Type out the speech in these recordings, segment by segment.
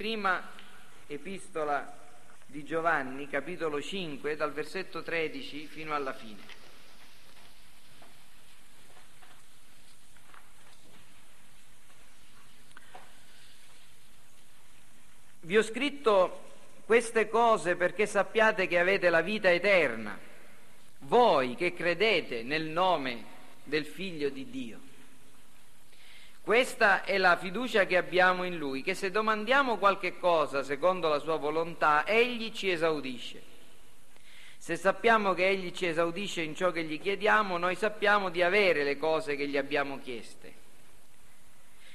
Prima epistola di Giovanni, capitolo 5, dal versetto 13 fino alla fine. Vi ho scritto queste cose perché sappiate che avete la vita eterna, voi che credete nel nome del Figlio di Dio. Questa è la fiducia che abbiamo in Lui, che se domandiamo qualche cosa secondo la sua volontà, Egli ci esaudisce. Se sappiamo che Egli ci esaudisce in ciò che gli chiediamo, noi sappiamo di avere le cose che gli abbiamo chieste.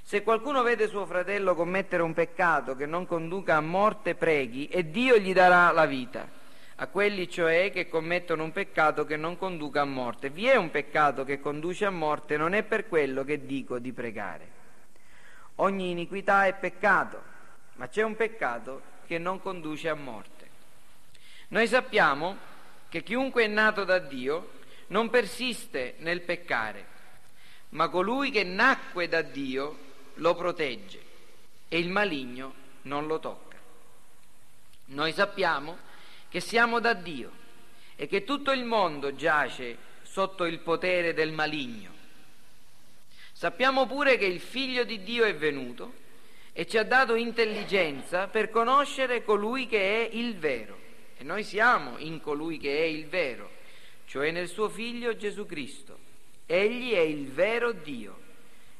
Se qualcuno vede suo fratello commettere un peccato che non conduca a morte, preghi e Dio gli darà la vita. A quelli cioè che commettono un peccato che non conduca a morte. Vi è un peccato che conduce a morte, non è per quello che dico di pregare. Ogni iniquità è peccato, ma c'è un peccato che non conduce a morte. Noi sappiamo che chiunque è nato da Dio non persiste nel peccare, ma colui che nacque da Dio lo protegge e il maligno non lo tocca. Noi sappiamo che siamo da Dio e che tutto il mondo giace sotto il potere del maligno. Sappiamo pure che il Figlio di Dio è venuto e ci ha dato intelligenza per conoscere colui che è il vero. E noi siamo in colui che è il vero, cioè nel suo Figlio Gesù Cristo. Egli è il vero Dio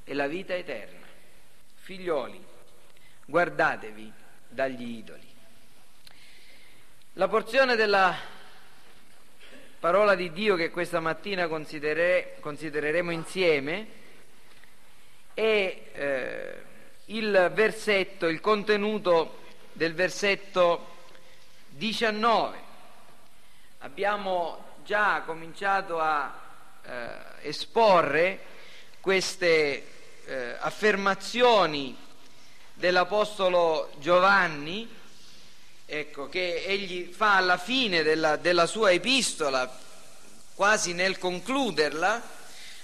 e la vita eterna. Figlioli, guardatevi dagli idoli. La porzione della parola di Dio che questa mattina considere, considereremo insieme è eh, il versetto, il contenuto del versetto 19. Abbiamo già cominciato a eh, esporre queste eh, affermazioni dell'Apostolo Giovanni, ecco, che egli fa alla fine della, della sua epistola, quasi nel concluderla,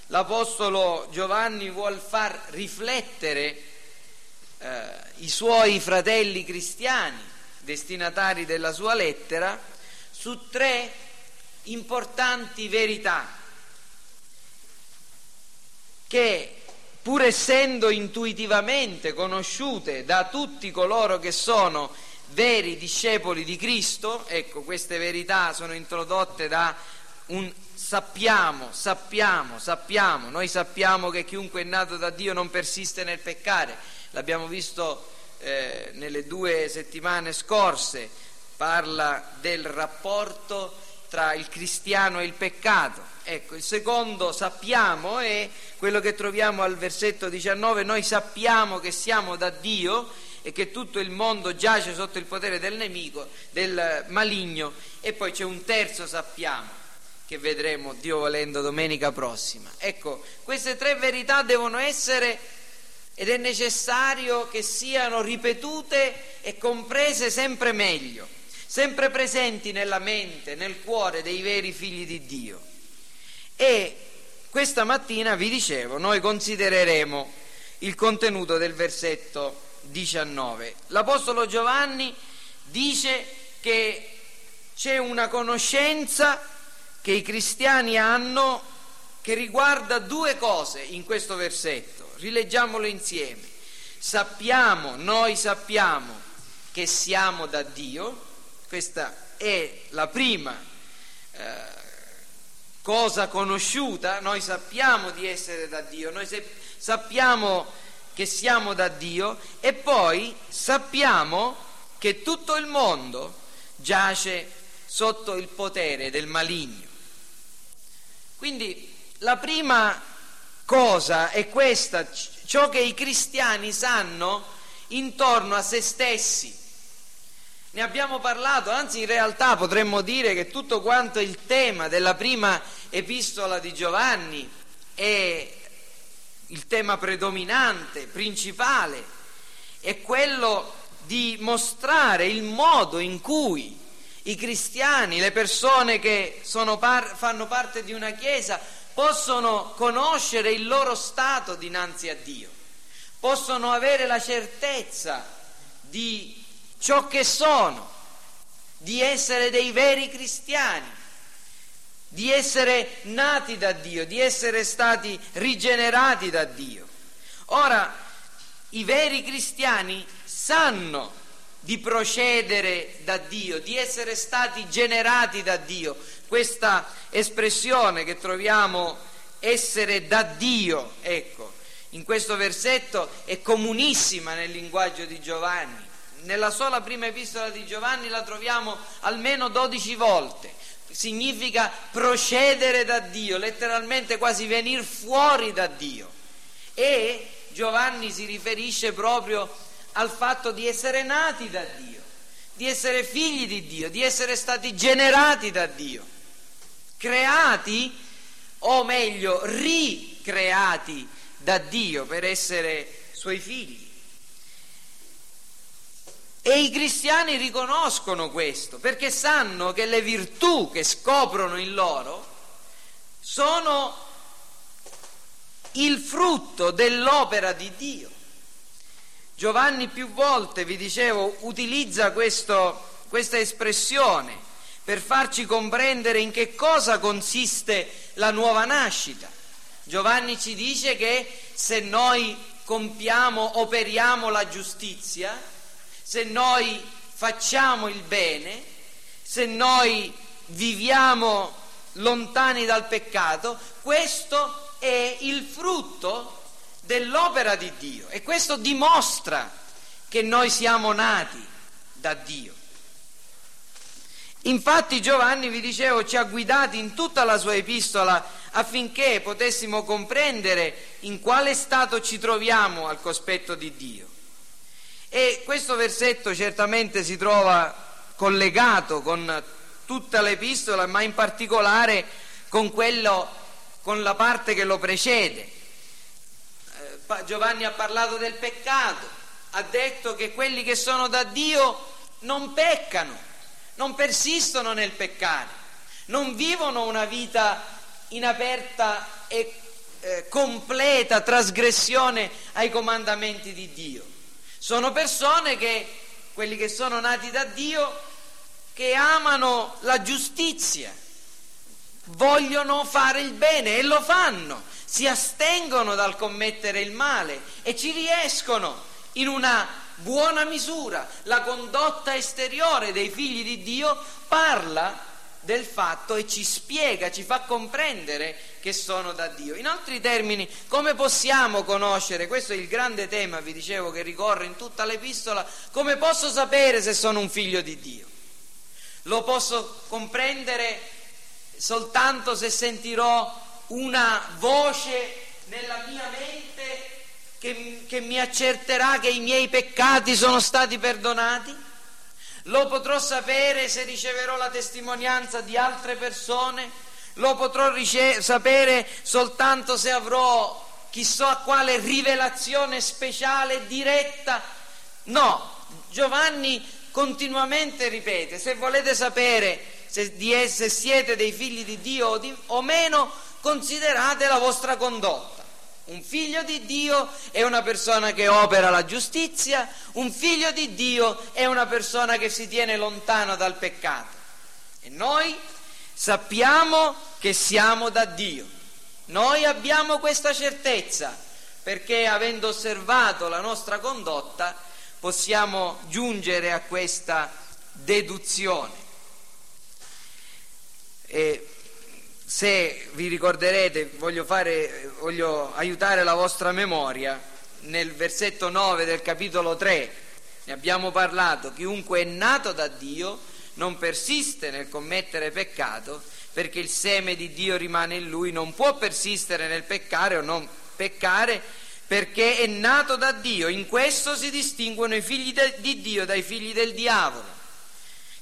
l'Apostolo Giovanni vuol far riflettere eh, i suoi fratelli cristiani, destinatari della sua lettera, su tre importanti verità che pur essendo intuitivamente conosciute da tutti coloro che sono veri discepoli di Cristo, ecco, queste verità sono introdotte da un sappiamo, sappiamo, sappiamo, noi sappiamo che chiunque è nato da Dio non persiste nel peccare, l'abbiamo visto eh, nelle due settimane scorse, parla del rapporto tra il cristiano e il peccato. Ecco, il secondo sappiamo è quello che troviamo al versetto 19, noi sappiamo che siamo da Dio e che tutto il mondo giace sotto il potere del nemico, del maligno, e poi c'è un terzo sappiamo che vedremo Dio volendo domenica prossima. Ecco, queste tre verità devono essere ed è necessario che siano ripetute e comprese sempre meglio sempre presenti nella mente, nel cuore dei veri figli di Dio. E questa mattina, vi dicevo, noi considereremo il contenuto del versetto 19. L'Apostolo Giovanni dice che c'è una conoscenza che i cristiani hanno che riguarda due cose in questo versetto. Rileggiamolo insieme. Sappiamo, noi sappiamo che siamo da Dio, questa è la prima eh, cosa conosciuta, noi sappiamo di essere da Dio, noi se, sappiamo che siamo da Dio e poi sappiamo che tutto il mondo giace sotto il potere del maligno. Quindi la prima cosa è questa, ciò che i cristiani sanno intorno a se stessi. Ne abbiamo parlato, anzi in realtà potremmo dire che tutto quanto il tema della prima epistola di Giovanni è il tema predominante, principale, è quello di mostrare il modo in cui i cristiani, le persone che par- fanno parte di una chiesa, possono conoscere il loro stato dinanzi a Dio, possono avere la certezza di ciò che sono, di essere dei veri cristiani, di essere nati da Dio, di essere stati rigenerati da Dio. Ora, i veri cristiani sanno di procedere da Dio, di essere stati generati da Dio. Questa espressione che troviamo essere da Dio, ecco, in questo versetto è comunissima nel linguaggio di Giovanni. Nella sola prima epistola di Giovanni la troviamo almeno 12 volte. Significa procedere da Dio, letteralmente quasi venire fuori da Dio. E Giovanni si riferisce proprio al fatto di essere nati da Dio, di essere figli di Dio, di essere stati generati da Dio, creati o meglio ricreati da Dio per essere suoi figli. E i cristiani riconoscono questo perché sanno che le virtù che scoprono in loro sono il frutto dell'opera di Dio. Giovanni più volte, vi dicevo, utilizza questo, questa espressione per farci comprendere in che cosa consiste la nuova nascita. Giovanni ci dice che se noi compiamo, operiamo la giustizia, se noi facciamo il bene, se noi viviamo lontani dal peccato, questo è il frutto dell'opera di Dio e questo dimostra che noi siamo nati da Dio. Infatti Giovanni, vi dicevo, ci ha guidati in tutta la sua epistola affinché potessimo comprendere in quale stato ci troviamo al cospetto di Dio. E questo versetto certamente si trova collegato con tutta l'epistola, ma in particolare con, quello, con la parte che lo precede. Eh, Giovanni ha parlato del peccato, ha detto che quelli che sono da Dio non peccano non persistono nel peccare, non vivono una vita in aperta e eh, completa trasgressione ai comandamenti di Dio. Sono persone che, quelli che sono nati da Dio, che amano la giustizia, vogliono fare il bene e lo fanno, si astengono dal commettere il male e ci riescono in una buona misura. La condotta esteriore dei figli di Dio parla del fatto e ci spiega, ci fa comprendere che sono da Dio. In altri termini, come possiamo conoscere, questo è il grande tema, vi dicevo, che ricorre in tutta l'epistola, come posso sapere se sono un figlio di Dio? Lo posso comprendere soltanto se sentirò una voce nella mia mente che, che mi accerterà che i miei peccati sono stati perdonati? Lo potrò sapere se riceverò la testimonianza di altre persone? Lo potrò rice- sapere soltanto se avrò chissà quale rivelazione speciale, diretta? No, Giovanni continuamente ripete, se volete sapere se, se siete dei figli di Dio o, di, o meno, considerate la vostra condotta. Un figlio di Dio è una persona che opera la giustizia, un figlio di Dio è una persona che si tiene lontano dal peccato. E noi sappiamo che siamo da Dio. Noi abbiamo questa certezza perché avendo osservato la nostra condotta possiamo giungere a questa deduzione. E se vi ricorderete, voglio, fare, voglio aiutare la vostra memoria, nel versetto 9 del capitolo 3 ne abbiamo parlato, chiunque è nato da Dio non persiste nel commettere peccato perché il seme di Dio rimane in lui, non può persistere nel peccare o non peccare perché è nato da Dio. In questo si distinguono i figli de- di Dio dai figli del diavolo.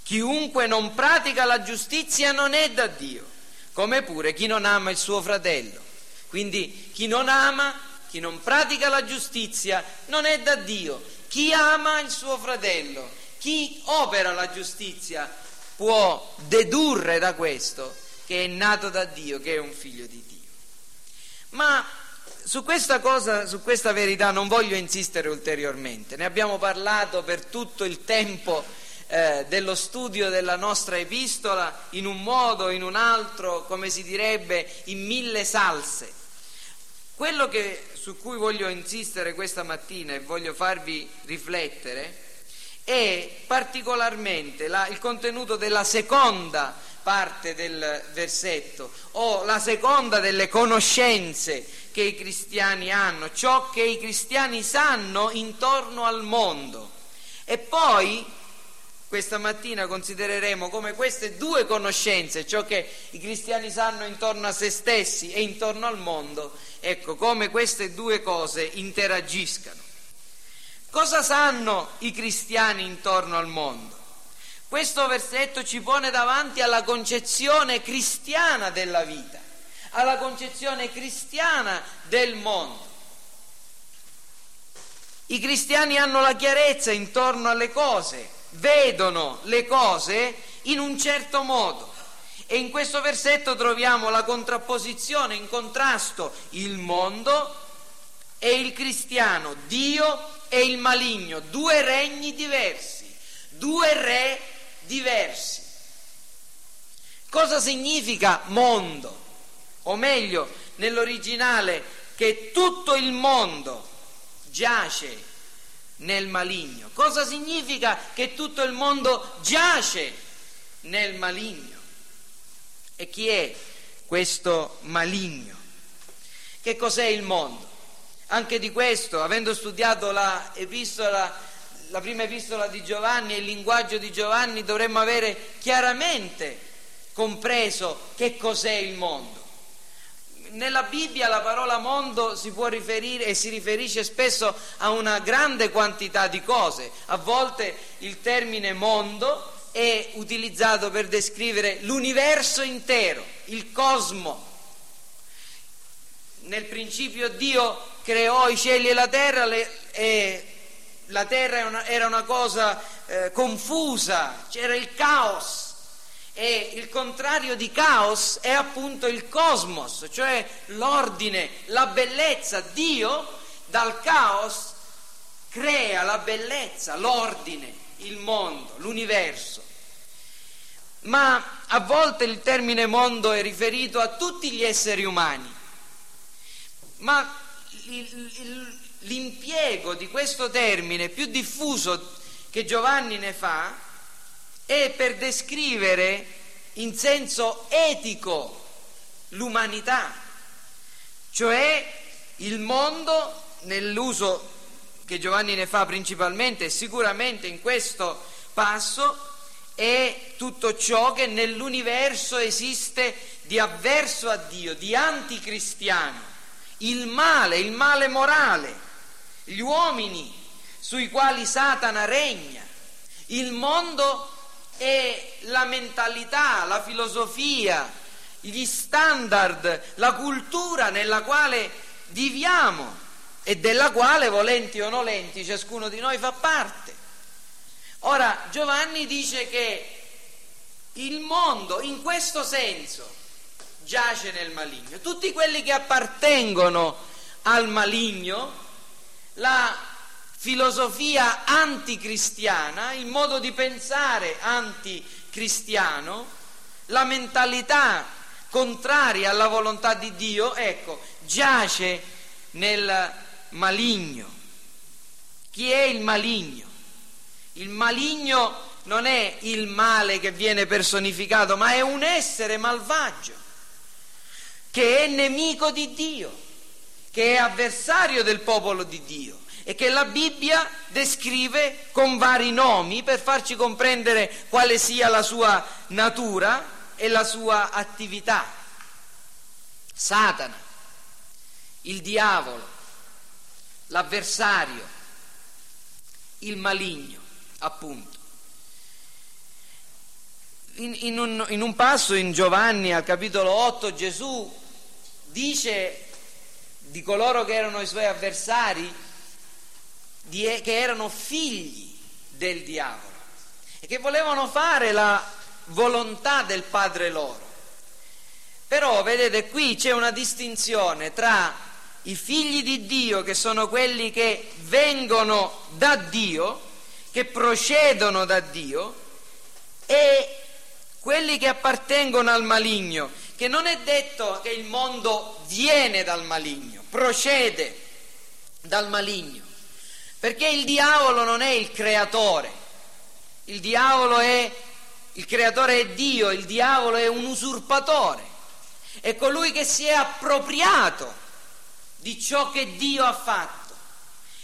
Chiunque non pratica la giustizia non è da Dio come pure chi non ama il suo fratello. Quindi chi non ama, chi non pratica la giustizia, non è da Dio. Chi ama il suo fratello, chi opera la giustizia, può dedurre da questo che è nato da Dio, che è un figlio di Dio. Ma su questa cosa, su questa verità non voglio insistere ulteriormente, ne abbiamo parlato per tutto il tempo eh, dello studio della nostra epistola in un modo, in un altro, come si direbbe, in mille salse. Quello che, su cui voglio insistere questa mattina e voglio farvi riflettere è particolarmente la, il contenuto della seconda parte del versetto o la seconda delle conoscenze che i cristiani hanno, ciò che i cristiani sanno intorno al mondo. E poi questa mattina considereremo come queste due conoscenze, ciò che i cristiani sanno intorno a se stessi e intorno al mondo, ecco come queste due cose interagiscano. Cosa sanno i cristiani intorno al mondo? Questo versetto ci pone davanti alla concezione cristiana della vita, alla concezione cristiana del mondo. I cristiani hanno la chiarezza intorno alle cose, vedono le cose in un certo modo. E in questo versetto troviamo la contrapposizione, in contrasto, il mondo e il cristiano, Dio e il maligno, due regni diversi, due re diversi. Cosa significa mondo? O meglio, nell'originale, che tutto il mondo giace nel maligno. Cosa significa che tutto il mondo giace nel maligno? E chi è questo maligno? Che cos'è il mondo? Anche di questo, avendo studiato la, epistola, la prima epistola di Giovanni e il linguaggio di Giovanni, dovremmo avere chiaramente compreso che cos'è il mondo nella Bibbia la parola mondo si può riferire e si riferisce spesso a una grande quantità di cose. A volte il termine mondo è utilizzato per descrivere l'universo intero, il cosmo. Nel principio Dio creò i cieli e la terra le, e la terra era una, era una cosa eh, confusa, c'era il caos e il contrario di caos è appunto il cosmos, cioè l'ordine, la bellezza. Dio dal caos crea la bellezza, l'ordine, il mondo, l'universo. Ma a volte il termine mondo è riferito a tutti gli esseri umani, ma l'impiego di questo termine più diffuso che Giovanni ne fa è per descrivere in senso etico l'umanità, cioè il mondo nell'uso che Giovanni ne fa principalmente sicuramente in questo passo è tutto ciò che nell'universo esiste di avverso a Dio, di anticristiano, il male, il male morale, gli uomini sui quali Satana regna, il mondo è la mentalità, la filosofia, gli standard, la cultura nella quale viviamo e della quale, volenti o nolenti, ciascuno di noi fa parte. Ora, Giovanni dice che il mondo in questo senso giace nel maligno. Tutti quelli che appartengono al maligno, la filosofia anticristiana, il modo di pensare anticristiano, la mentalità contraria alla volontà di Dio, ecco, giace nel maligno. Chi è il maligno? Il maligno non è il male che viene personificato, ma è un essere malvagio, che è nemico di Dio, che è avversario del popolo di Dio e che la Bibbia descrive con vari nomi per farci comprendere quale sia la sua natura e la sua attività. Satana, il diavolo, l'avversario, il maligno, appunto. In, in, un, in, un, passo in Giovanni al capitolo 8 Gesù dice di coloro che erano i suoi avversari di, che erano figli del diavolo e che volevano fare la volontà del padre loro. Però vedete qui c'è una distinzione tra i figli di Dio, che sono quelli che vengono da Dio, che procedono da Dio, e quelli che appartengono al maligno, che non è detto che il mondo viene dal maligno, procede dal maligno, perché il diavolo non è il creatore, il diavolo è il creatore è Dio, il diavolo è un usurpatore, è colui che si è appropriato di ciò che Dio ha fatto,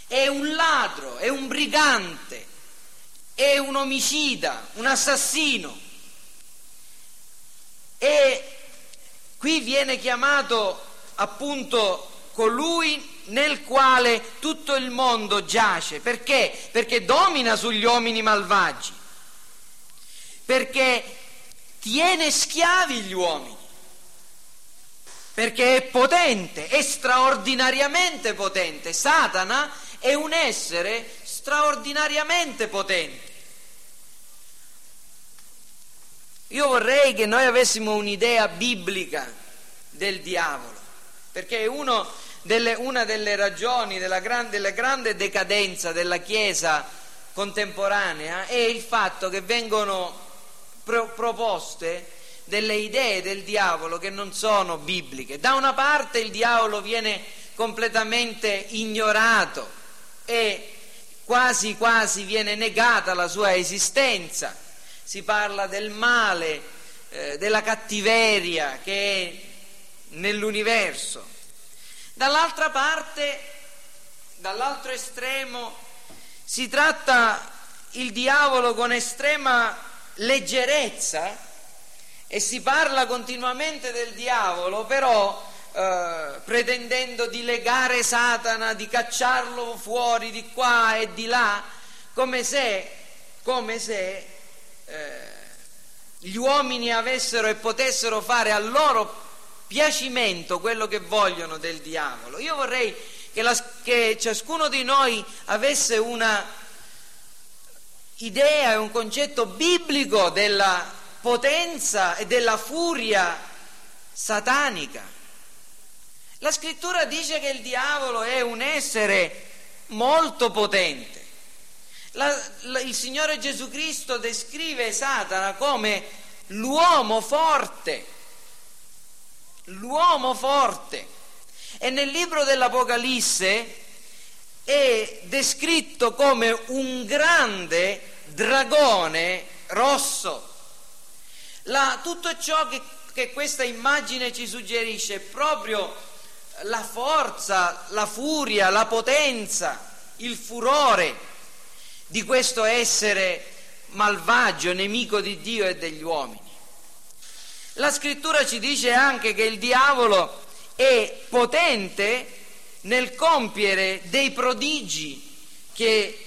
è un ladro, è un brigante, è un omicida, un assassino. E qui viene chiamato appunto colui nel quale tutto il mondo giace. Perché? Perché domina sugli uomini malvagi perché tiene schiavi gli uomini, perché è potente, è straordinariamente potente. Satana è un essere straordinariamente potente. Io vorrei che noi avessimo un'idea biblica del diavolo, perché delle, una delle ragioni della grande, della grande decadenza della Chiesa contemporanea è il fatto che vengono pro- proposte delle idee del diavolo che non sono bibliche. Da una parte il diavolo viene completamente ignorato e quasi quasi viene negata la sua esistenza. Si parla del male, eh, della cattiveria che è nell'universo. Dall'altra parte, dall'altro estremo, si tratta il diavolo con estrema leggerezza e si parla continuamente del diavolo, però eh, pretendendo di legare Satana, di cacciarlo fuori di qua e di là, come se, come se eh, gli uomini avessero e potessero fare a loro piacimento quello che vogliono del diavolo. Io vorrei che, la, che ciascuno di noi avesse una idea, è un concetto biblico della potenza e della furia satanica. La scrittura dice che il diavolo è un essere molto potente. La, la, il Signore Gesù Cristo descrive Satana come l'uomo forte, l'uomo forte. E nel libro dell'Apocalisse è descritto come un grande dragone rosso. La, tutto ciò che, che questa immagine ci suggerisce è proprio la forza, la furia, la potenza, il furore di questo essere malvagio, nemico di Dio e degli uomini. La scrittura ci dice anche che il diavolo è potente nel compiere dei prodigi che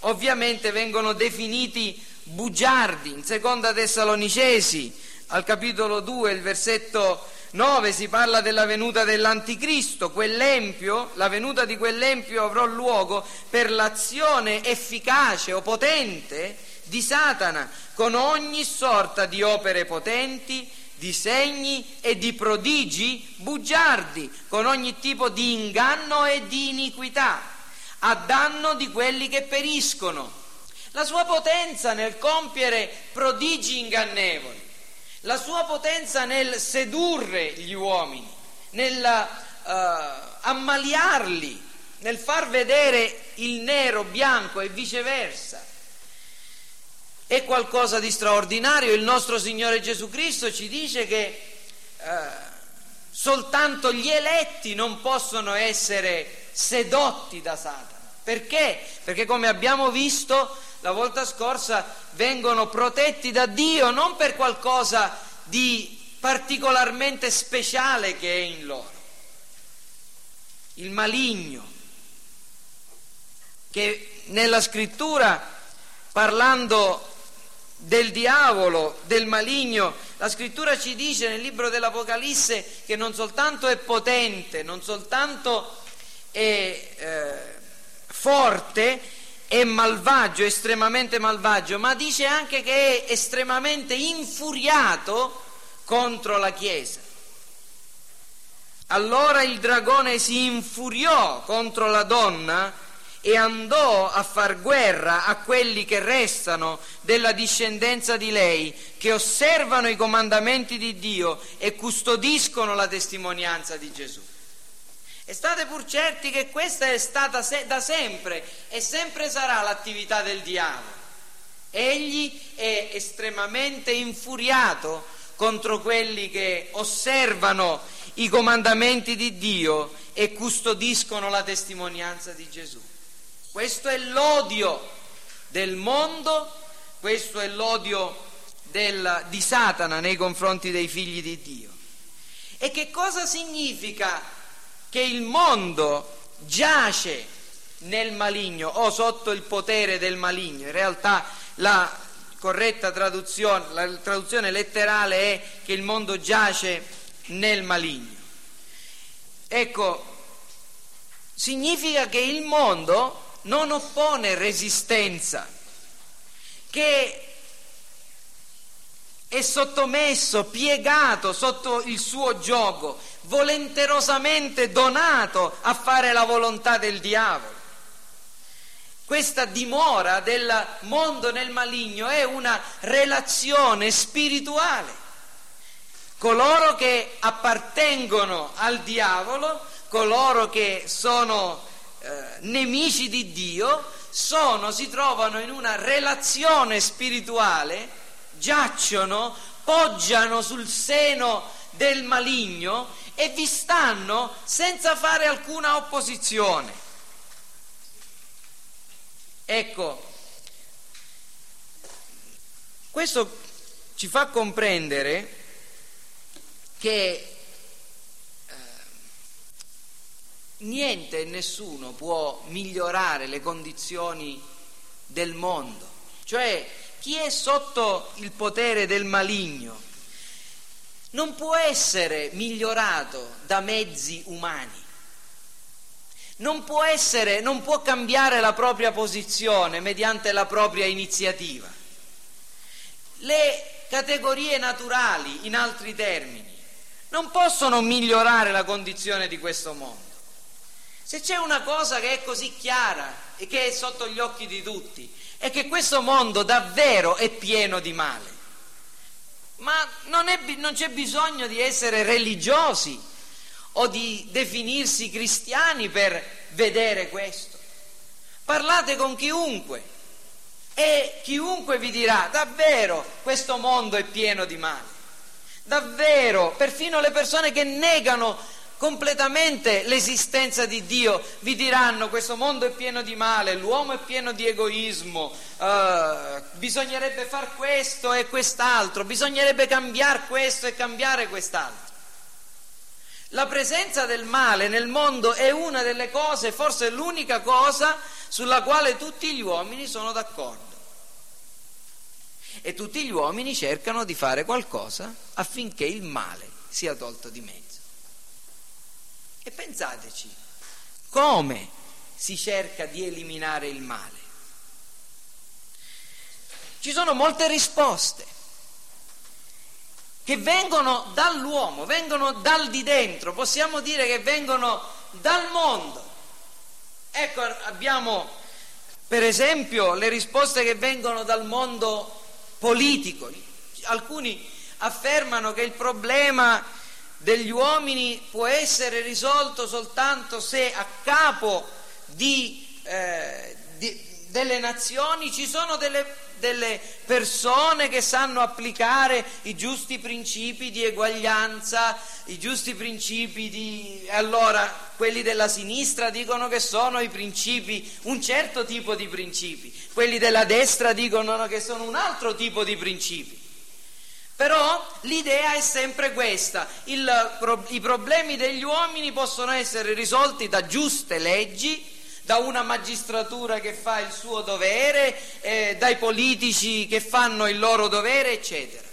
ovviamente vengono definiti bugiardi. In seconda Tessalonicesi, al capitolo 2, il versetto 9, si parla della venuta dell'anticristo, quell'empio, la venuta di quell'empio avrà luogo per l'azione efficace o potente di Satana, con ogni sorta di opere potenti di segni e di prodigi bugiardi, con ogni tipo di inganno e di iniquità, a danno di quelli che periscono. La sua potenza nel compiere prodigi ingannevoli, la sua potenza nel sedurre gli uomini, nel uh, ammaliarli, nel far vedere il nero bianco e viceversa, è qualcosa di straordinario. Il nostro Signore Gesù Cristo ci dice che eh, soltanto gli eletti non possono essere sedotti da Satana. Perché? Perché come abbiamo visto la volta scorsa vengono protetti da Dio non per qualcosa di particolarmente speciale che è in loro. Il maligno, che nella scrittura, parlando del diavolo, del maligno. La scrittura ci dice nel libro dell'Apocalisse che non soltanto è potente, non soltanto è eh, forte, è malvagio, estremamente malvagio, ma dice anche che è estremamente infuriato contro la Chiesa. Allora il dragone si infuriò contro la donna e andò a far guerra a quelli che restano della discendenza di lei, che osservano i comandamenti di Dio e custodiscono la testimonianza di Gesù. E state pur certi che questa è stata se- da sempre e sempre sarà l'attività del diavolo. Egli è estremamente infuriato contro quelli che osservano i comandamenti di Dio e custodiscono la testimonianza di Gesù. Questo è l'odio del mondo, questo è l'odio del, di Satana nei confronti dei figli di Dio. E che cosa significa che il mondo giace nel maligno o sotto il potere del maligno. In realtà la corretta traduzione, la traduzione letterale è che il mondo giace nel maligno. Ecco, significa che il mondo non oppone resistenza, che è sottomesso, piegato sotto il suo gioco, volenterosamente donato a fare la volontà del diavolo. Questa dimora del mondo nel maligno è una relazione spirituale. Coloro che appartengono al diavolo, coloro che sono eh, nemici di Dio, sono, si trovano in una relazione spirituale giacciono, poggiano sul seno del maligno e vi stanno senza fare alcuna opposizione. Ecco, questo ci fa comprendere che eh, niente e nessuno può migliorare le condizioni del mondo, cioè chi è sotto il potere del maligno non può essere migliorato da mezzi umani. Non può, essere, non può cambiare la propria posizione mediante la propria iniziativa. Le categorie naturali, in altri termini, non possono migliorare la condizione di questo mondo. Se c'è una cosa che è così chiara e che è sotto gli occhi di tutti, è che questo mondo davvero è pieno di male. Ma non, è, non c'è bisogno di essere religiosi o di definirsi cristiani per vedere questo. Parlate con chiunque e chiunque vi dirà davvero questo mondo è pieno di male. Davvero, perfino le persone che negano completamente l'esistenza di Dio, vi diranno questo mondo è pieno di male, l'uomo è pieno di egoismo, uh, bisognerebbe far questo e quest'altro, bisognerebbe cambiare questo e cambiare quest'altro. La presenza del male nel mondo è una delle cose, forse l'unica cosa sulla quale tutti gli uomini sono d'accordo. E tutti gli uomini cercano di fare qualcosa affinché il male sia tolto di mezzo. E pensateci, come si cerca di eliminare il male? Ci sono molte risposte che vengono dall'uomo, vengono dal di dentro, possiamo dire che vengono dal mondo. Ecco, abbiamo per esempio le risposte che vengono dal mondo politico. Alcuni affermano che il problema degli uomini può essere risolto soltanto se a capo di, eh, di, delle nazioni ci sono delle, delle, persone che sanno applicare i giusti principi di eguaglianza, i giusti principi di... allora quelli della sinistra dicono che sono i principi, un certo tipo di principi, quelli della destra dicono che sono un altro tipo di principi. Però l'idea è sempre questa, Il, i problemi degli uomini possono essere risolti da giuste leggi, da una magistratura che fa il suo dovere, eh, dai politici che fanno il loro dovere, eccetera.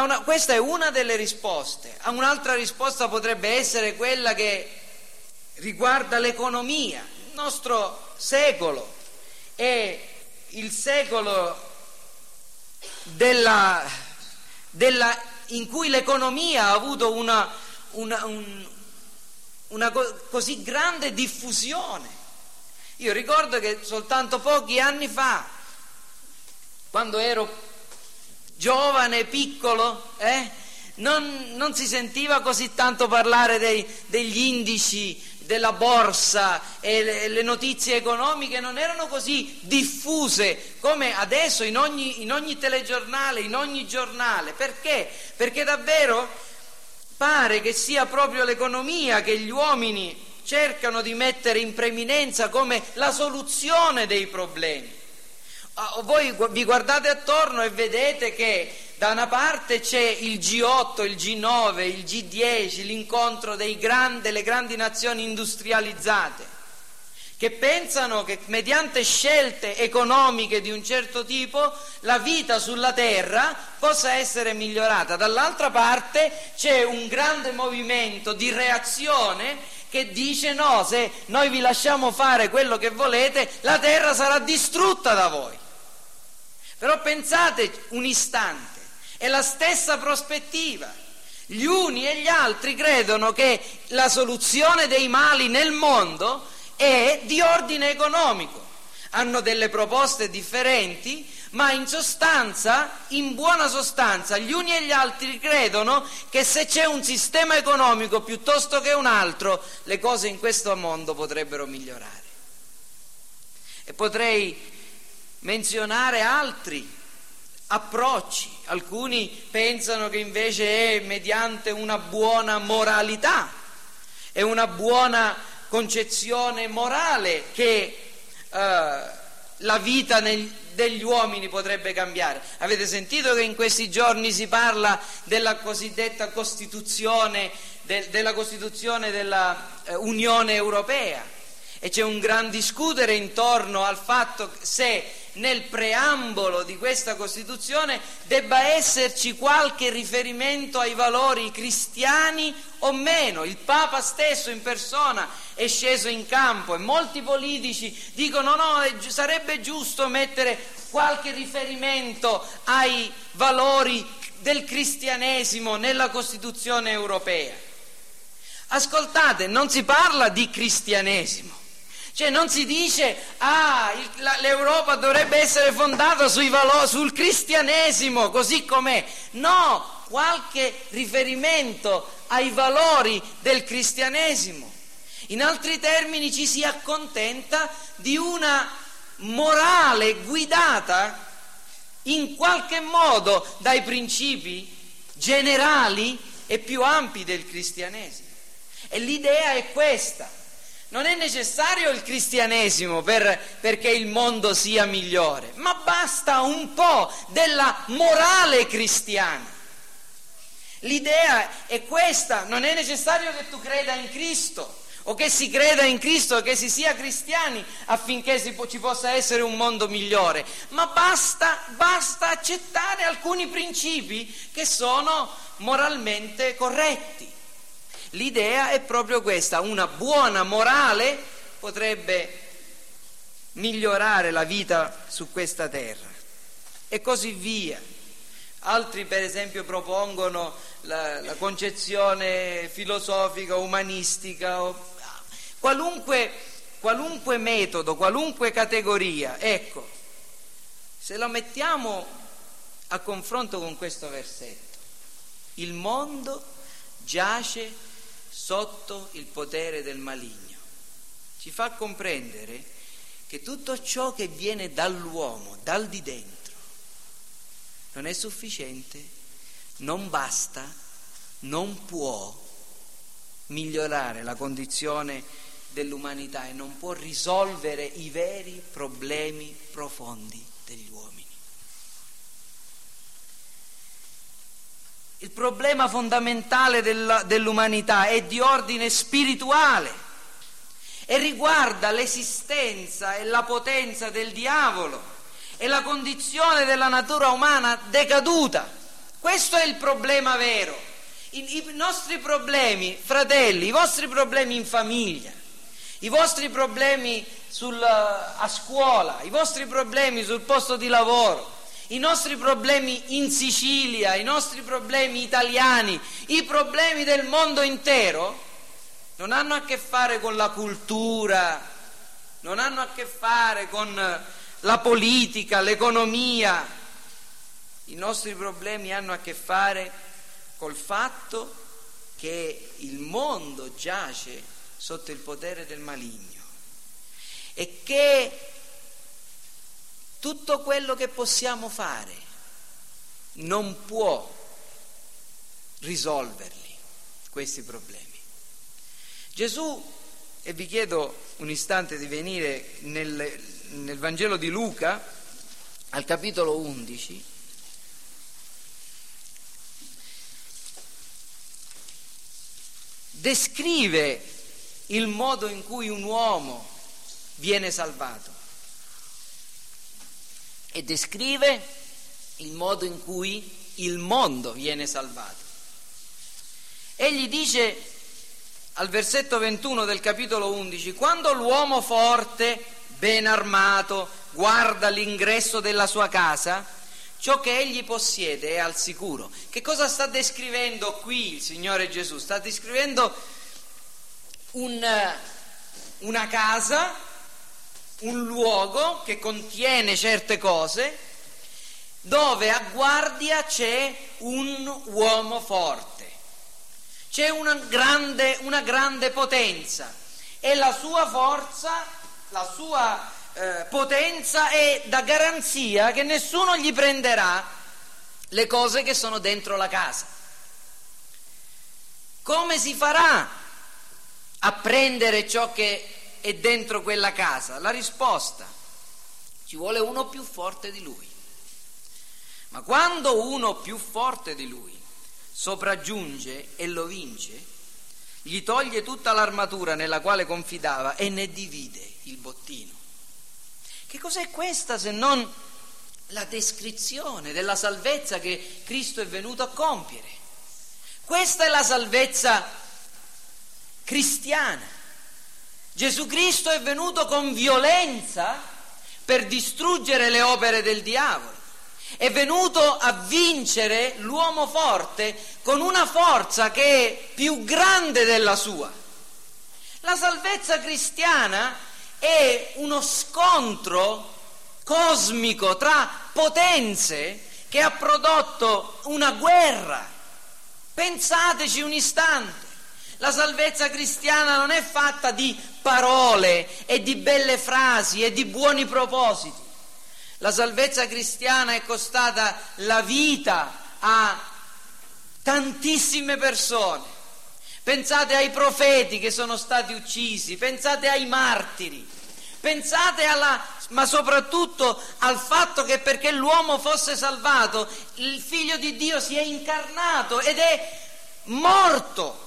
Una, questa è una delle risposte. Un'altra risposta potrebbe essere quella che riguarda l'economia. Il nostro secolo è il secolo della, della in cui l'economia ha avuto una, una, un, una così grande diffusione. Io ricordo che soltanto pochi anni fa, quando ero giovane, piccolo, eh, non, non, si sentiva così tanto parlare dei, degli indici della borsa e le, le, notizie economiche non erano così diffuse come adesso in ogni, in ogni telegiornale, in ogni giornale. Perché? Perché davvero pare che sia proprio l'economia che gli uomini cercano di mettere in preeminenza come la soluzione dei problemi. Ah, voi vi guardate attorno e vedete che da una parte c'è il G8, il G9, il G10, l'incontro grandi, delle grandi nazioni industrializzate, che pensano che mediante scelte economiche di un certo tipo la vita sulla Terra possa essere migliorata. Dall'altra parte c'è un grande movimento di reazione che dice no, se noi vi lasciamo fare quello che volete, la Terra sarà distrutta da voi. Però pensate un istante, è la stessa prospettiva. Gli uni e gli altri credono che la soluzione dei mali nel mondo è di ordine economico. Hanno delle proposte differenti, ma in sostanza, in buona sostanza, gli uni e gli altri credono che se c'è un sistema economico piuttosto che un altro, le cose in questo mondo potrebbero migliorare. E potrei menzionare altri approcci. Alcuni pensano che invece è mediante una buona moralità e una buona concezione morale che eh, la vita nel, degli uomini potrebbe cambiare. Avete sentito che in questi giorni si parla della cosiddetta Costituzione, de, della Costituzione dell'Unione eh, Europea e c'è un gran discutere intorno al fatto se nel preambolo di questa Costituzione debba esserci qualche riferimento ai valori cristiani o meno. Il Papa stesso in persona è sceso in campo e molti politici dicono no, sarebbe giusto mettere qualche riferimento ai valori del cristianesimo nella Costituzione europea. Ascoltate, non si parla di cristianesimo cioè non si dice, ah, il, la, l'Europa dovrebbe essere fondata valori, sul cristianesimo, così com'è. No, qualche riferimento ai valori del cristianesimo. In altri termini ci si accontenta di una morale guidata in qualche modo dai principi generali e più ampi del cristianesimo. E l'idea è questa. Non è necessario il cristianesimo per, perché il mondo sia migliore, ma basta un po' della morale cristiana. L'idea è questa, non è necessario che tu creda in Cristo o che si creda in Cristo, che si sia cristiani affinché si, ci possa essere un mondo migliore, ma basta, basta accettare alcuni principi che sono moralmente corretti. L'idea è proprio questa, una buona morale potrebbe migliorare la vita su questa terra e così via. Altri per esempio propongono la, la concezione filosofica, umanistica, o, qualunque, qualunque metodo, qualunque categoria. Ecco, se lo mettiamo a confronto con questo versetto, il mondo giace sotto il potere del maligno. Ci fa comprendere che tutto ciò che viene dall'uomo, dal di dentro, non è sufficiente, non basta, non può migliorare la condizione dell'umanità e non può risolvere i veri problemi profondi degli uomini. Il problema fondamentale dell'umanità è di ordine spirituale e riguarda l'esistenza e la potenza del diavolo e la condizione della natura umana decaduta. Questo è il problema vero. I, i nostri problemi, fratelli, i vostri problemi in famiglia, i vostri problemi sul, a scuola, i vostri problemi sul posto di lavoro, i nostri problemi in Sicilia, i nostri problemi italiani, i problemi del mondo intero non hanno a che fare con la cultura, non hanno a che fare con la politica, l'economia. I nostri problemi hanno a che fare col fatto che il mondo giace sotto il potere del maligno e che tutto quello che possiamo fare non può risolverli questi problemi. Gesù, e vi chiedo un istante di venire nel, nel Vangelo di Luca, al capitolo 11, descrive il modo in cui un uomo viene salvato e descrive il modo in cui il mondo viene salvato. Egli dice al versetto 21 del capitolo 11, quando l'uomo forte, ben armato, guarda l'ingresso della sua casa, ciò che egli possiede è al sicuro. Che cosa sta descrivendo qui il Signore Gesù? Sta descrivendo un, una casa, un luogo che contiene certe cose, dove a guardia c'è un uomo forte, c'è una grande, una grande potenza e la sua forza, la sua eh, potenza è da garanzia che nessuno gli prenderà le cose che sono dentro la casa. Come si farà a prendere ciò che è dentro quella casa? La risposta, ci vuole uno più forte di lui. Ma quando uno più forte di lui sopraggiunge e lo vince, gli toglie tutta l'armatura nella quale confidava e ne divide il bottino. Che cos'è questa se non la descrizione della salvezza che Cristo è venuto a compiere? Questa è la salvezza cristiana. Gesù Cristo è venuto con violenza per distruggere le opere del diavolo. È venuto a vincere l'uomo forte con una forza che è più grande della sua. La salvezza cristiana è uno scontro cosmico tra potenze che ha prodotto una guerra. Pensateci un istante. La salvezza cristiana non è fatta di parole e di belle frasi e di buoni propositi. La salvezza cristiana è costata la vita a tantissime persone Pensate ai profeti che sono stati uccisi, pensate ai martiri, pensate alla, ma soprattutto al fatto che perché l'uomo fosse salvato, il figlio di Dio si è incarnato ed è morto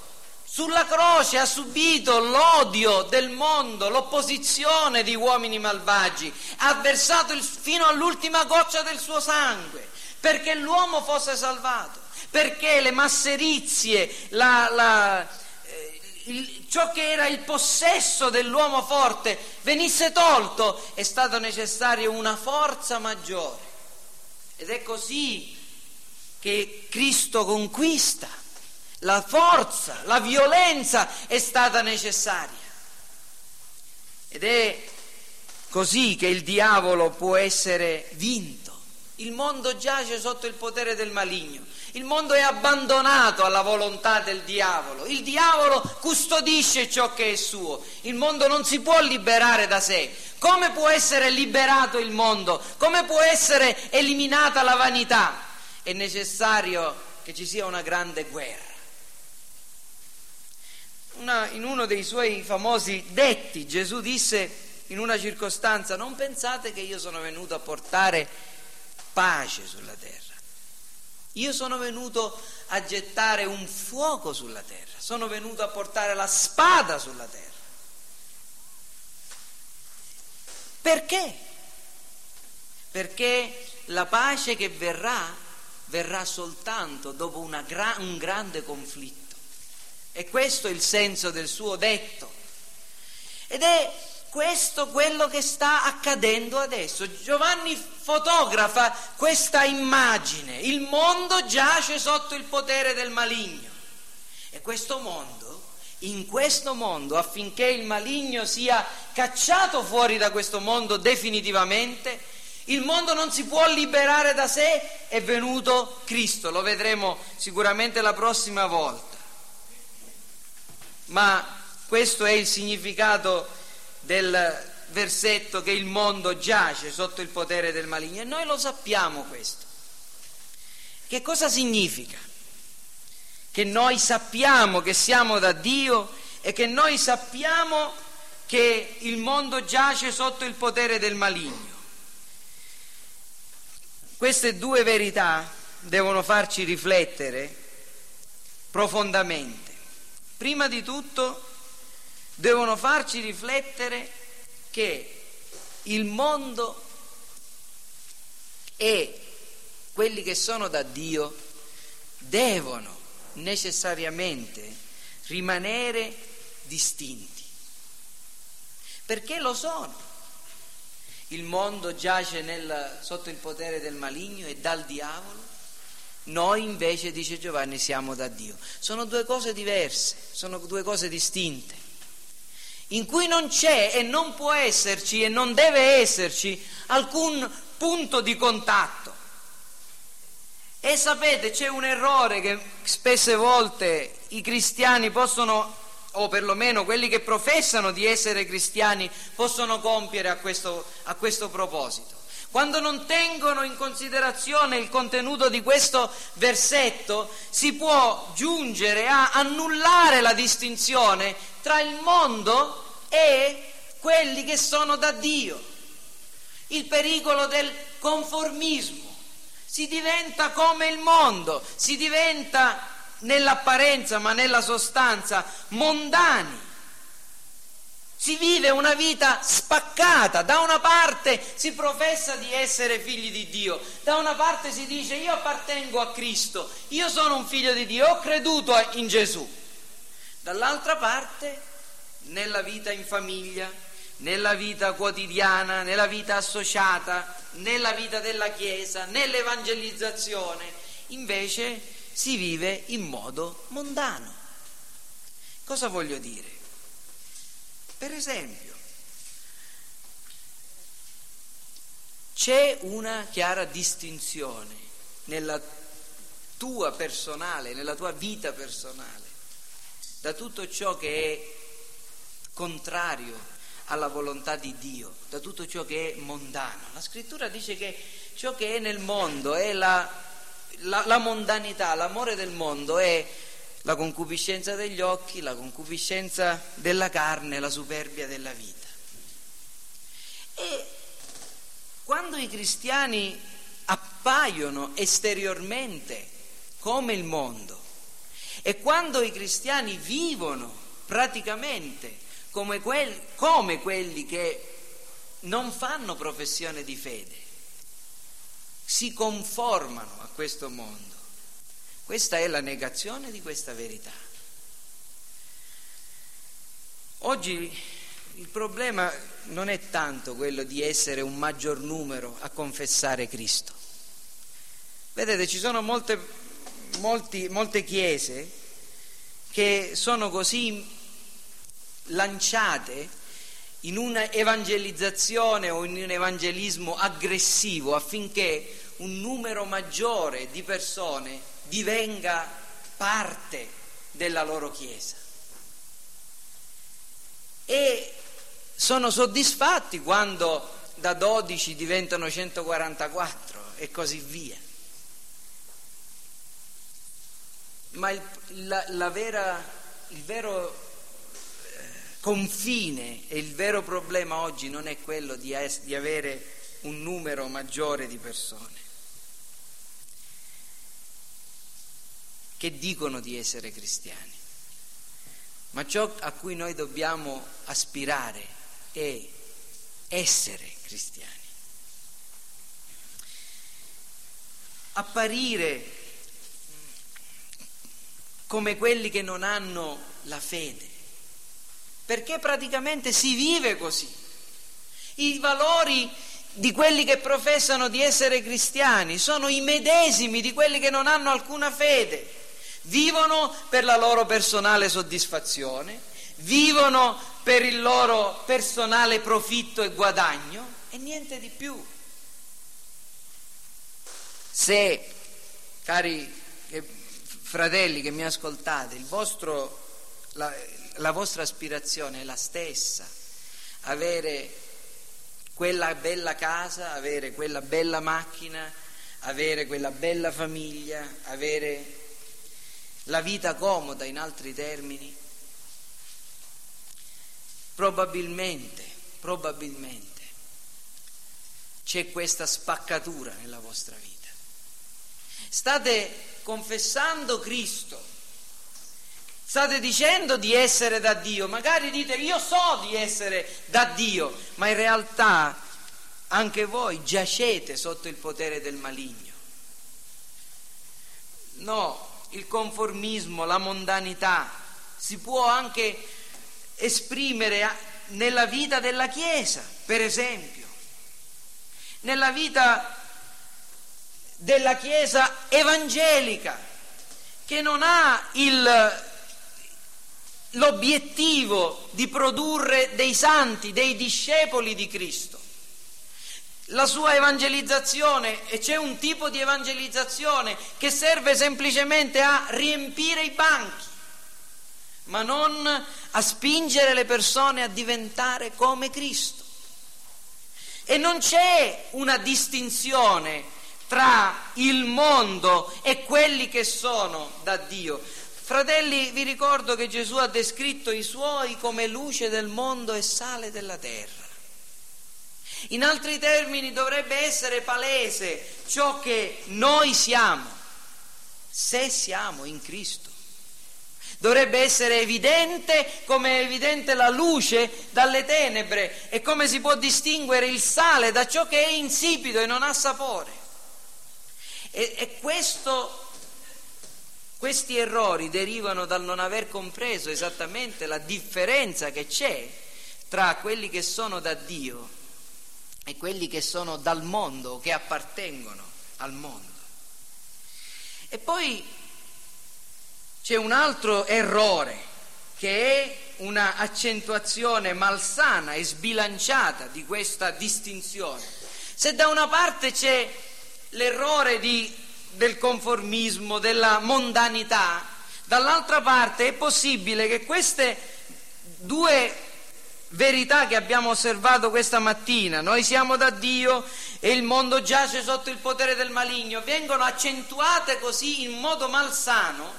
sulla croce ha subito l'odio del mondo, l'opposizione di uomini malvagi, ha versato il, fino all'ultima goccia del suo sangue perché l'uomo fosse salvato perché le masserizie, la, la, eh, il, ciò che era il possesso dell'uomo forte venisse tolto, è stata necessaria una forza maggiore. Ed è così che Cristo conquista. La forza, la violenza è stata necessaria. Ed è così che il diavolo può essere vinto. Il mondo giace sotto il potere del maligno. Il mondo è abbandonato alla volontà del diavolo. Il diavolo custodisce ciò che è suo. Il mondo non si può liberare da sé. Come può essere liberato il mondo? Come può essere eliminata la vanità? È necessario che ci sia una grande guerra. Una, in uno dei suoi famosi detti Gesù disse in una circostanza, non pensate che io sono venuto a portare pace sulla terra. Io sono venuto a gettare un fuoco sulla terra, sono venuto a portare la spada sulla terra. Perché? Perché la pace che verrà, verrà soltanto dopo gra- un grande conflitto. E questo è il senso del suo detto. Ed è questo quello che sta accadendo adesso. Giovanni fotografa questa immagine. Il mondo giace sotto il potere del maligno. E questo mondo, in questo mondo, affinché il maligno sia cacciato fuori da questo mondo definitivamente, il mondo non si può liberare da sé, è venuto Cristo, lo vedremo sicuramente la prossima volta. Ma questo è il significato del versetto che il mondo giace sotto il potere del maligno e noi lo sappiamo questo. Che cosa significa? Che noi sappiamo che siamo da Dio e che noi sappiamo che il mondo giace sotto il potere del maligno. Queste due verità devono farci riflettere profondamente. Prima di tutto devono farci riflettere che il mondo e quelli che sono da Dio devono necessariamente rimanere distinti, perché lo sono. Il mondo giace nel, sotto il potere del maligno e dal diavolo, noi invece, dice Giovanni, siamo da Dio. Sono due cose diverse, sono due cose distinte, in cui non c'è e non può esserci e non deve esserci alcun punto di contatto. E sapete, c'è un errore che spesse volte i cristiani possono, o perlomeno quelli che professano di essere cristiani, possono compiere a questo, a questo proposito. Quando non tengono in considerazione il contenuto di questo versetto, si può giungere a annullare la distinzione tra il mondo e quelli che sono da Dio. Il pericolo del conformismo si diventa come il mondo, si diventa nell'apparenza ma nella sostanza mondani. Si vive una vita spaccata, da una parte si professa di essere figli di Dio, da una parte si dice io appartengo a Cristo, io sono un figlio di Dio, ho creduto in Gesù. Dall'altra parte, nella vita in famiglia, nella vita quotidiana, nella vita associata, nella vita della Chiesa, nell'evangelizzazione, invece si vive in modo mondano. Cosa voglio dire? Per esempio, c'è una chiara distinzione nella tua personale, nella tua vita personale, da tutto ciò che è contrario alla volontà di Dio, da tutto ciò che è mondano. La scrittura dice che ciò che è nel mondo è la, la, la mondanità, l'amore del mondo è la concupiscenza degli occhi, la concupiscenza della carne, la superbia della vita. E quando i cristiani appaiono esteriormente come il mondo e quando i cristiani vivono praticamente come, quelli, come quelli che non fanno professione di fede, si conformano a questo mondo. Questa è la negazione di questa verità. Oggi il problema non è tanto quello di essere un maggior numero a confessare Cristo. Vedete, ci sono molte, molti, molte chiese che sono così lanciate in un'evangelizzazione o in un evangelismo aggressivo affinché un numero maggiore di persone divenga parte della loro Chiesa. E sono soddisfatti quando da 12 diventano 144 e così via. Ma il, la, la vera, il vero confine e il vero problema oggi non è quello di, es- di avere un numero maggiore di persone che dicono di essere cristiani, ma ciò a cui noi dobbiamo aspirare è essere cristiani. Apparire come quelli che non hanno la fede perché praticamente si vive così. I valori di quelli che professano di essere cristiani sono i medesimi di quelli che non hanno alcuna fede. Vivono per la loro personale soddisfazione, vivono per il loro personale profitto e guadagno e niente di più. Se, cari fratelli che mi ascoltate, vostro, la, la vostra aspirazione è la stessa, avere quella bella casa, avere quella bella macchina, avere quella bella famiglia, avere la vita comoda in altri termini, probabilmente, probabilmente c'è questa spaccatura nella vostra vita. State confessando Cristo, state dicendo di essere da Dio, magari dite io so di essere da Dio, ma in realtà anche voi giacete sotto il potere del maligno. No, il conformismo, la mondanità si può anche esprimere nella vita della Chiesa, per esempio, nella vita della Chiesa evangelica, che non ha il, l'obiettivo di produrre dei santi, dei discepoli di Cristo. La sua evangelizzazione, e c'è un tipo di evangelizzazione che serve semplicemente a riempire i banchi, ma non a spingere le persone a diventare come Cristo. E non c'è una distinzione tra il mondo e quelli che sono da Dio. Fratelli, vi ricordo che Gesù ha descritto i suoi come luce del mondo e sale della terra. In altri termini dovrebbe essere palese ciò che noi siamo, se siamo in Cristo. Dovrebbe essere evidente come è evidente la luce dalle tenebre e come si può distinguere il sale da ciò che è insipido e non ha sapore. E, e questo, questi errori derivano dal non aver compreso esattamente la differenza che c'è tra quelli che sono da Dio e quelli che sono dal mondo, che appartengono al mondo. E poi c'è un altro errore che è una accentuazione malsana e sbilanciata di questa distinzione. Se da una parte c'è l'errore di, del conformismo, della mondanità, dall'altra parte è possibile che queste due verità che abbiamo osservato questa mattina, noi siamo da Dio e il mondo giace sotto il potere del maligno, vengono accentuate così in modo malsano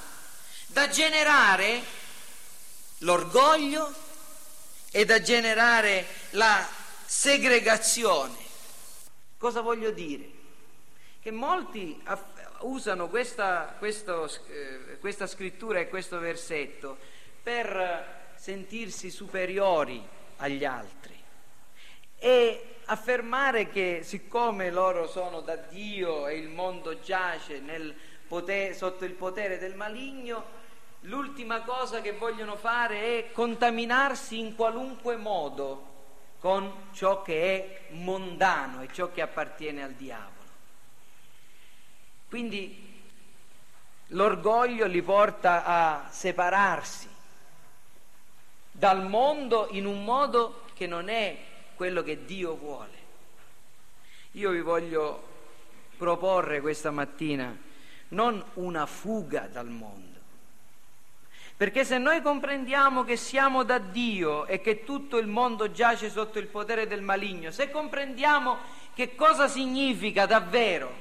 da generare l'orgoglio e da generare la segregazione. Cosa voglio dire? Che molti usano questa, questo, eh, questa scrittura e questo versetto per sentirsi superiori agli altri e affermare che siccome loro sono da Dio e il mondo giace potere, sotto il potere del maligno, l'ultima cosa che vogliono fare è contaminarsi in qualunque modo con ciò che è mondano e ciò che appartiene al diavolo. Quindi l'orgoglio li porta a separarsi dal mondo in un modo che non è quello che Dio vuole. Io vi voglio proporre questa mattina non una fuga dal mondo, perché se noi comprendiamo che siamo da Dio e che tutto il mondo giace sotto il potere del maligno, se comprendiamo che cosa significa davvero,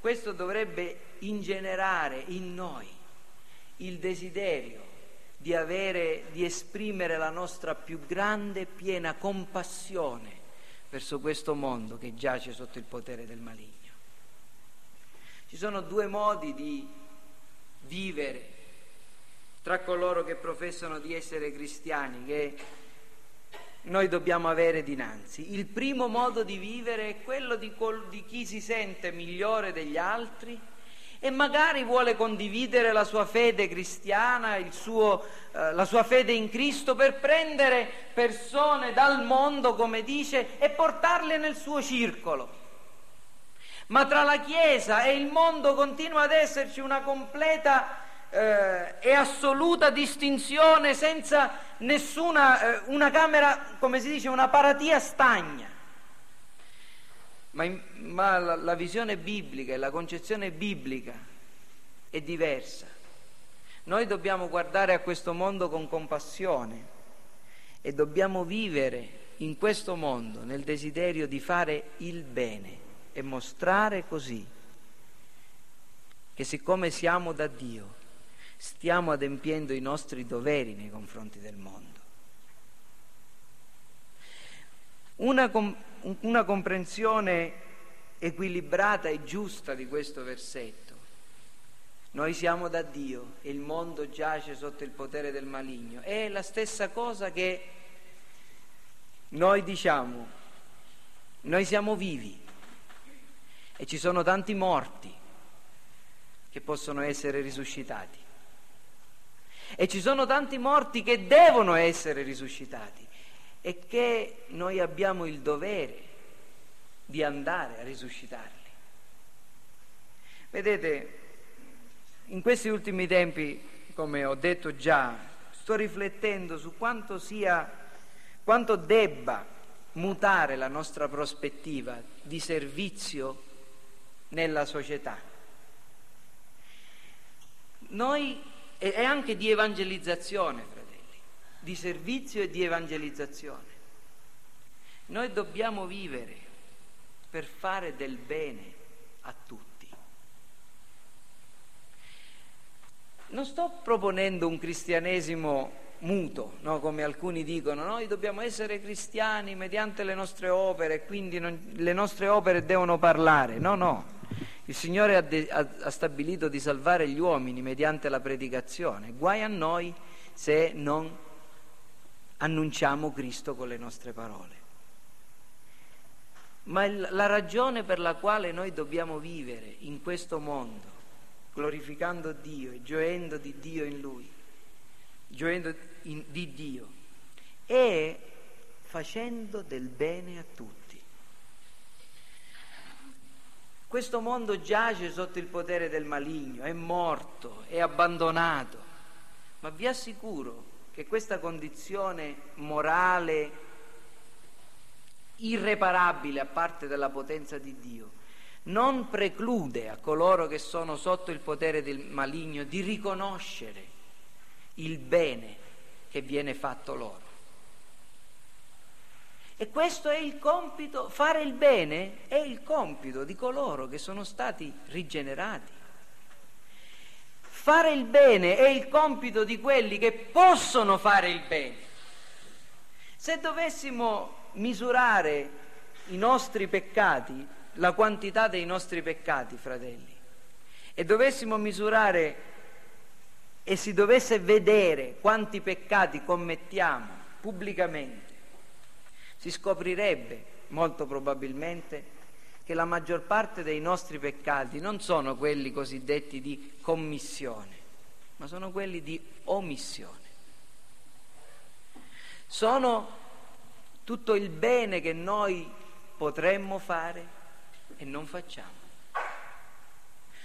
questo dovrebbe ingenerare in noi il desiderio di avere, di esprimere la nostra più grande e piena compassione verso questo mondo che giace sotto il potere del maligno. Ci sono due modi di vivere tra coloro che professano di essere cristiani che noi dobbiamo avere dinanzi. Il primo modo di vivere è quello di, col, di chi si sente migliore degli altri e magari vuole condividere la sua fede cristiana, suo, eh, la sua fede in Cristo per prendere persone dal mondo, come dice, e portarle nel suo circolo. Ma tra la Chiesa e il mondo continua ad esserci una completa eh, e assoluta distinzione senza nessuna, eh, una camera, come si dice, una paratia stagna. Ma, in, ma la, la visione biblica e la concezione biblica è diversa. Noi dobbiamo guardare a questo mondo con compassione e dobbiamo vivere in questo mondo nel desiderio di fare il bene e mostrare così che siccome siamo da Dio stiamo adempiendo i nostri doveri nei confronti del mondo. Una, una comprensione equilibrata e giusta di questo versetto. Noi siamo da Dio e il mondo giace sotto il potere del maligno. È la stessa cosa che noi diciamo, noi siamo vivi e ci sono tanti morti che possono essere risuscitati. E ci sono tanti morti che devono essere risuscitati e che noi abbiamo il dovere di andare a risuscitarli. Vedete, in questi ultimi tempi, come ho detto già, sto riflettendo su quanto sia, quanto debba mutare la nostra prospettiva di servizio nella società. Noi, e anche di evangelizzazione, di servizio e di evangelizzazione. Noi dobbiamo vivere per fare del bene a tutti. Non sto proponendo un cristianesimo muto, no? come alcuni dicono, noi dobbiamo essere cristiani mediante le nostre opere, quindi non, le nostre opere devono parlare. No, no. Il Signore ha, de, ha, stabilito di salvare gli uomini mediante la predicazione. Guai a noi se non annunciamo Cristo con le nostre parole. Ma la ragione per la quale noi dobbiamo vivere in questo mondo, glorificando Dio e gioendo di Dio in Lui, gioendo di Dio, è facendo del bene a tutti. Questo mondo giace sotto il potere del maligno, è morto, è abbandonato, ma vi assicuro che questa condizione morale irreparabile a parte della potenza di Dio non preclude a coloro che sono sotto il potere del maligno di riconoscere il bene che viene fatto loro. E questo è il compito, fare il bene è il compito di coloro che sono stati rigenerati. Fare il bene è il compito di quelli che possono fare il bene. Se dovessimo misurare i nostri peccati, la quantità dei nostri peccati, fratelli, e dovessimo misurare e si dovesse vedere quanti peccati commettiamo pubblicamente, si scoprirebbe molto probabilmente che la maggior parte dei nostri peccati non sono quelli cosiddetti di commissione, ma sono quelli di omissione. Sono tutto il bene che noi potremmo fare e non facciamo.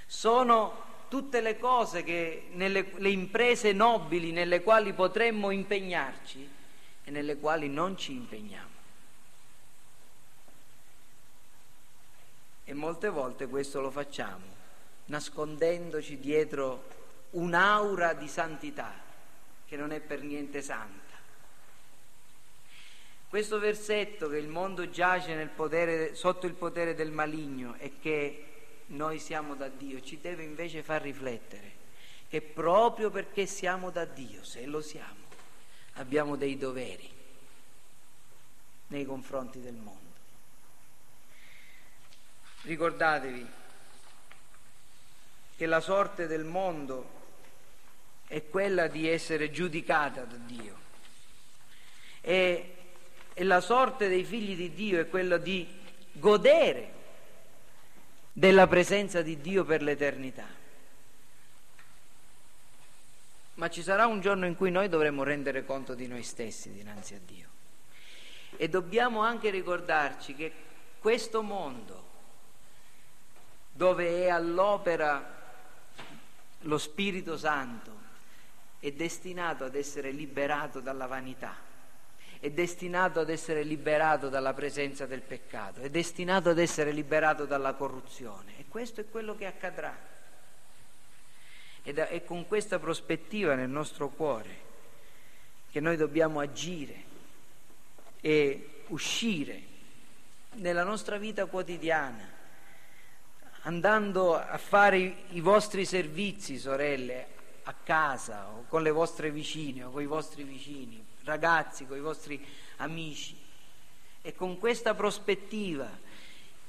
Sono tutte le cose che nelle le imprese nobili nelle quali potremmo impegnarci e nelle quali non ci impegniamo. E molte volte questo lo facciamo nascondendoci dietro un'aura di santità che non è per niente santa. Questo versetto che il mondo giace potere, sotto il potere del maligno e che noi siamo da Dio ci deve invece far riflettere che proprio perché siamo da Dio, se lo siamo, abbiamo dei doveri nei confronti del mondo. Ricordatevi che la sorte del mondo è quella di essere giudicata da Dio e, e la sorte dei figli di Dio è quella di godere della presenza di Dio per l'eternità. ma ci sarà un giorno in cui noi dovremo rendere conto di noi stessi dinanzi a Dio. E dobbiamo anche ricordarci che questo mondo, dove è all'opera lo Spirito Santo, è destinato ad essere liberato dalla vanità, è destinato ad essere liberato dalla presenza del peccato, è destinato ad essere liberato dalla corruzione. E questo è quello che accadrà. Ed è con questa prospettiva nel nostro cuore che noi dobbiamo agire e uscire nella nostra vita quotidiana, andando a fare i vostri servizi, sorelle, a casa o con le vostre vicine o con i vostri vicini, ragazzi, con i vostri amici. E con questa prospettiva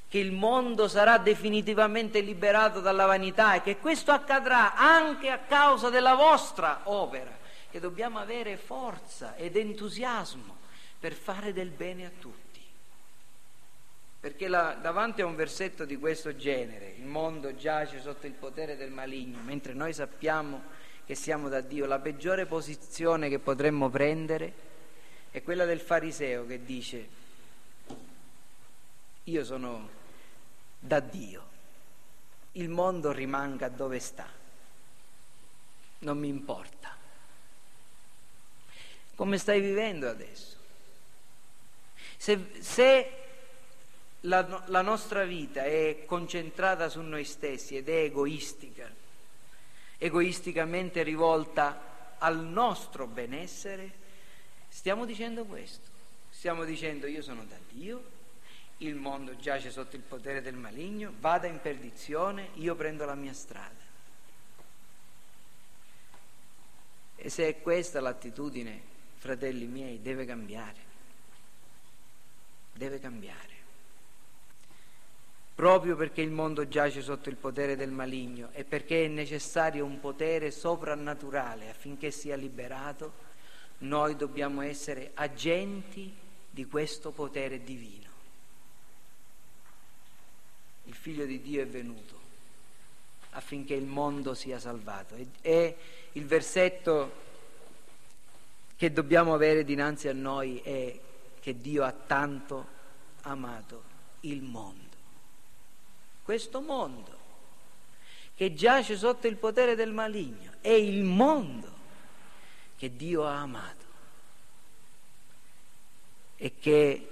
che il mondo sarà definitivamente liberato dalla vanità e che questo accadrà anche a causa della vostra opera, che dobbiamo avere forza ed entusiasmo per fare del bene a tutti. Perché la, davanti a un versetto di questo genere, il mondo giace sotto il potere del maligno, mentre noi sappiamo che siamo da Dio, la peggiore posizione che potremmo prendere è quella del fariseo che dice io sono da Dio, il mondo rimanga dove sta, non mi importa. Come stai vivendo adesso? Se, se la, la nostra vita è concentrata su noi stessi ed è egoistica, egoisticamente rivolta al nostro benessere, stiamo dicendo questo. Stiamo dicendo io sono da Dio, il mondo giace sotto il potere del maligno, vada in perdizione, io prendo la mia strada. E se è questa l'attitudine, fratelli miei, deve cambiare. Deve cambiare. Proprio perché il mondo giace sotto il potere del maligno e perché è necessario un potere soprannaturale affinché sia liberato, noi dobbiamo essere agenti di questo potere divino il figlio di Dio è venuto affinché il mondo sia salvato. E, il versetto che dobbiamo avere dinanzi a noi è che Dio ha tanto amato il mondo. Questo mondo che giace sotto il potere del maligno è il mondo che Dio ha amato e che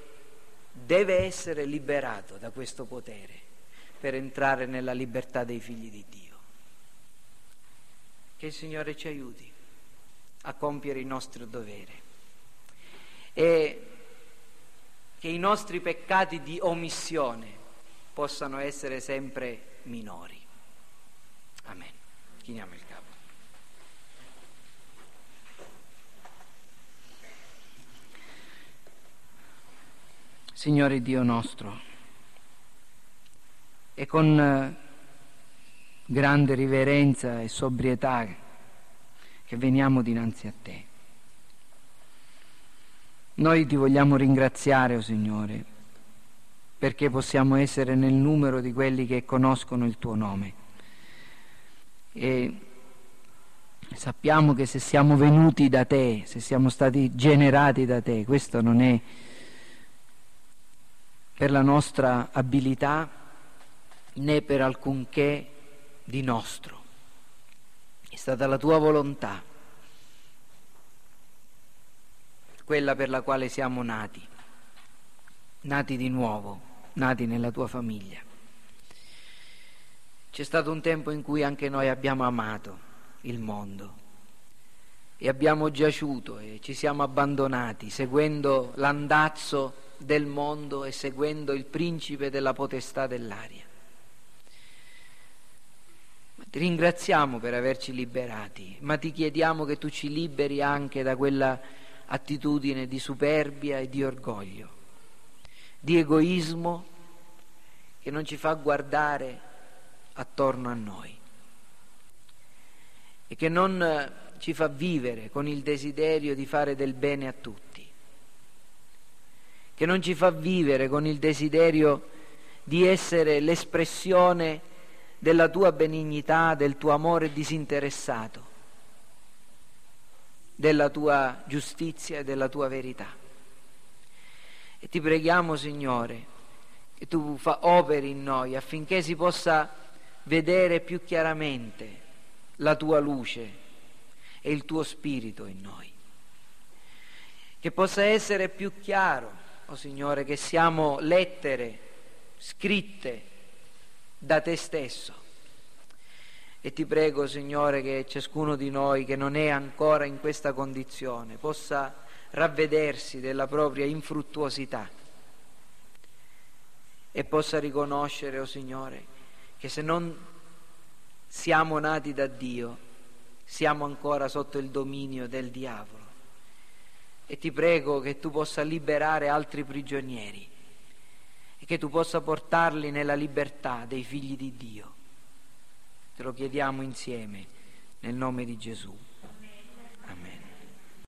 deve essere liberato da questo potere per entrare nella libertà dei figli di Dio. Che il Signore ci aiuti a compiere il nostro dovere e che i nostri peccati di omissione possano essere sempre minori. Amen. Chiniamo il capo. Signore Dio nostro, e con eh, grande riverenza e sobrietà che veniamo dinanzi a te. Noi ti vogliamo ringraziare, o oh Signore, perché possiamo essere nel numero di quelli che conoscono il tuo nome. E sappiamo che se siamo venuti da te, se siamo stati generati da te, questo non è per la nostra abilità, né per alcunché di nostro. È stata la tua volontà, quella per la quale siamo nati, nati di nuovo, nati nella tua famiglia. C'è stato un tempo in cui anche noi abbiamo amato il mondo e abbiamo giaciuto e ci siamo abbandonati seguendo l'andazzo del mondo e seguendo il principe della potestà dell'aria. Ti ringraziamo per averci liberati, ma ti chiediamo che tu ci liberi anche da quella attitudine di superbia e di orgoglio, di egoismo che non ci fa guardare attorno a noi e che non eh, ci fa vivere con il desiderio di fare del bene a tutti, che non ci fa vivere con il desiderio di essere l'espressione della tua benignità, del tuo amore disinteressato, della tua giustizia e della tua verità. E ti preghiamo, Signore, che tu operi in noi affinché si possa vedere più chiaramente la tua luce e il tuo spirito in noi. Che possa essere più chiaro, oh Signore, che siamo lettere scritte da te stesso. E ti prego, Signore, che ciascuno di noi che non è ancora in questa condizione possa ravvedersi della propria infruttuosità e possa riconoscere, oh Signore, che se non siamo nati da Dio, siamo ancora sotto il dominio del diavolo. E ti prego che tu possa liberare altri prigionieri e che tu possa portarli nella libertà dei figli di Dio. Te lo chiediamo insieme nel nome di Gesù.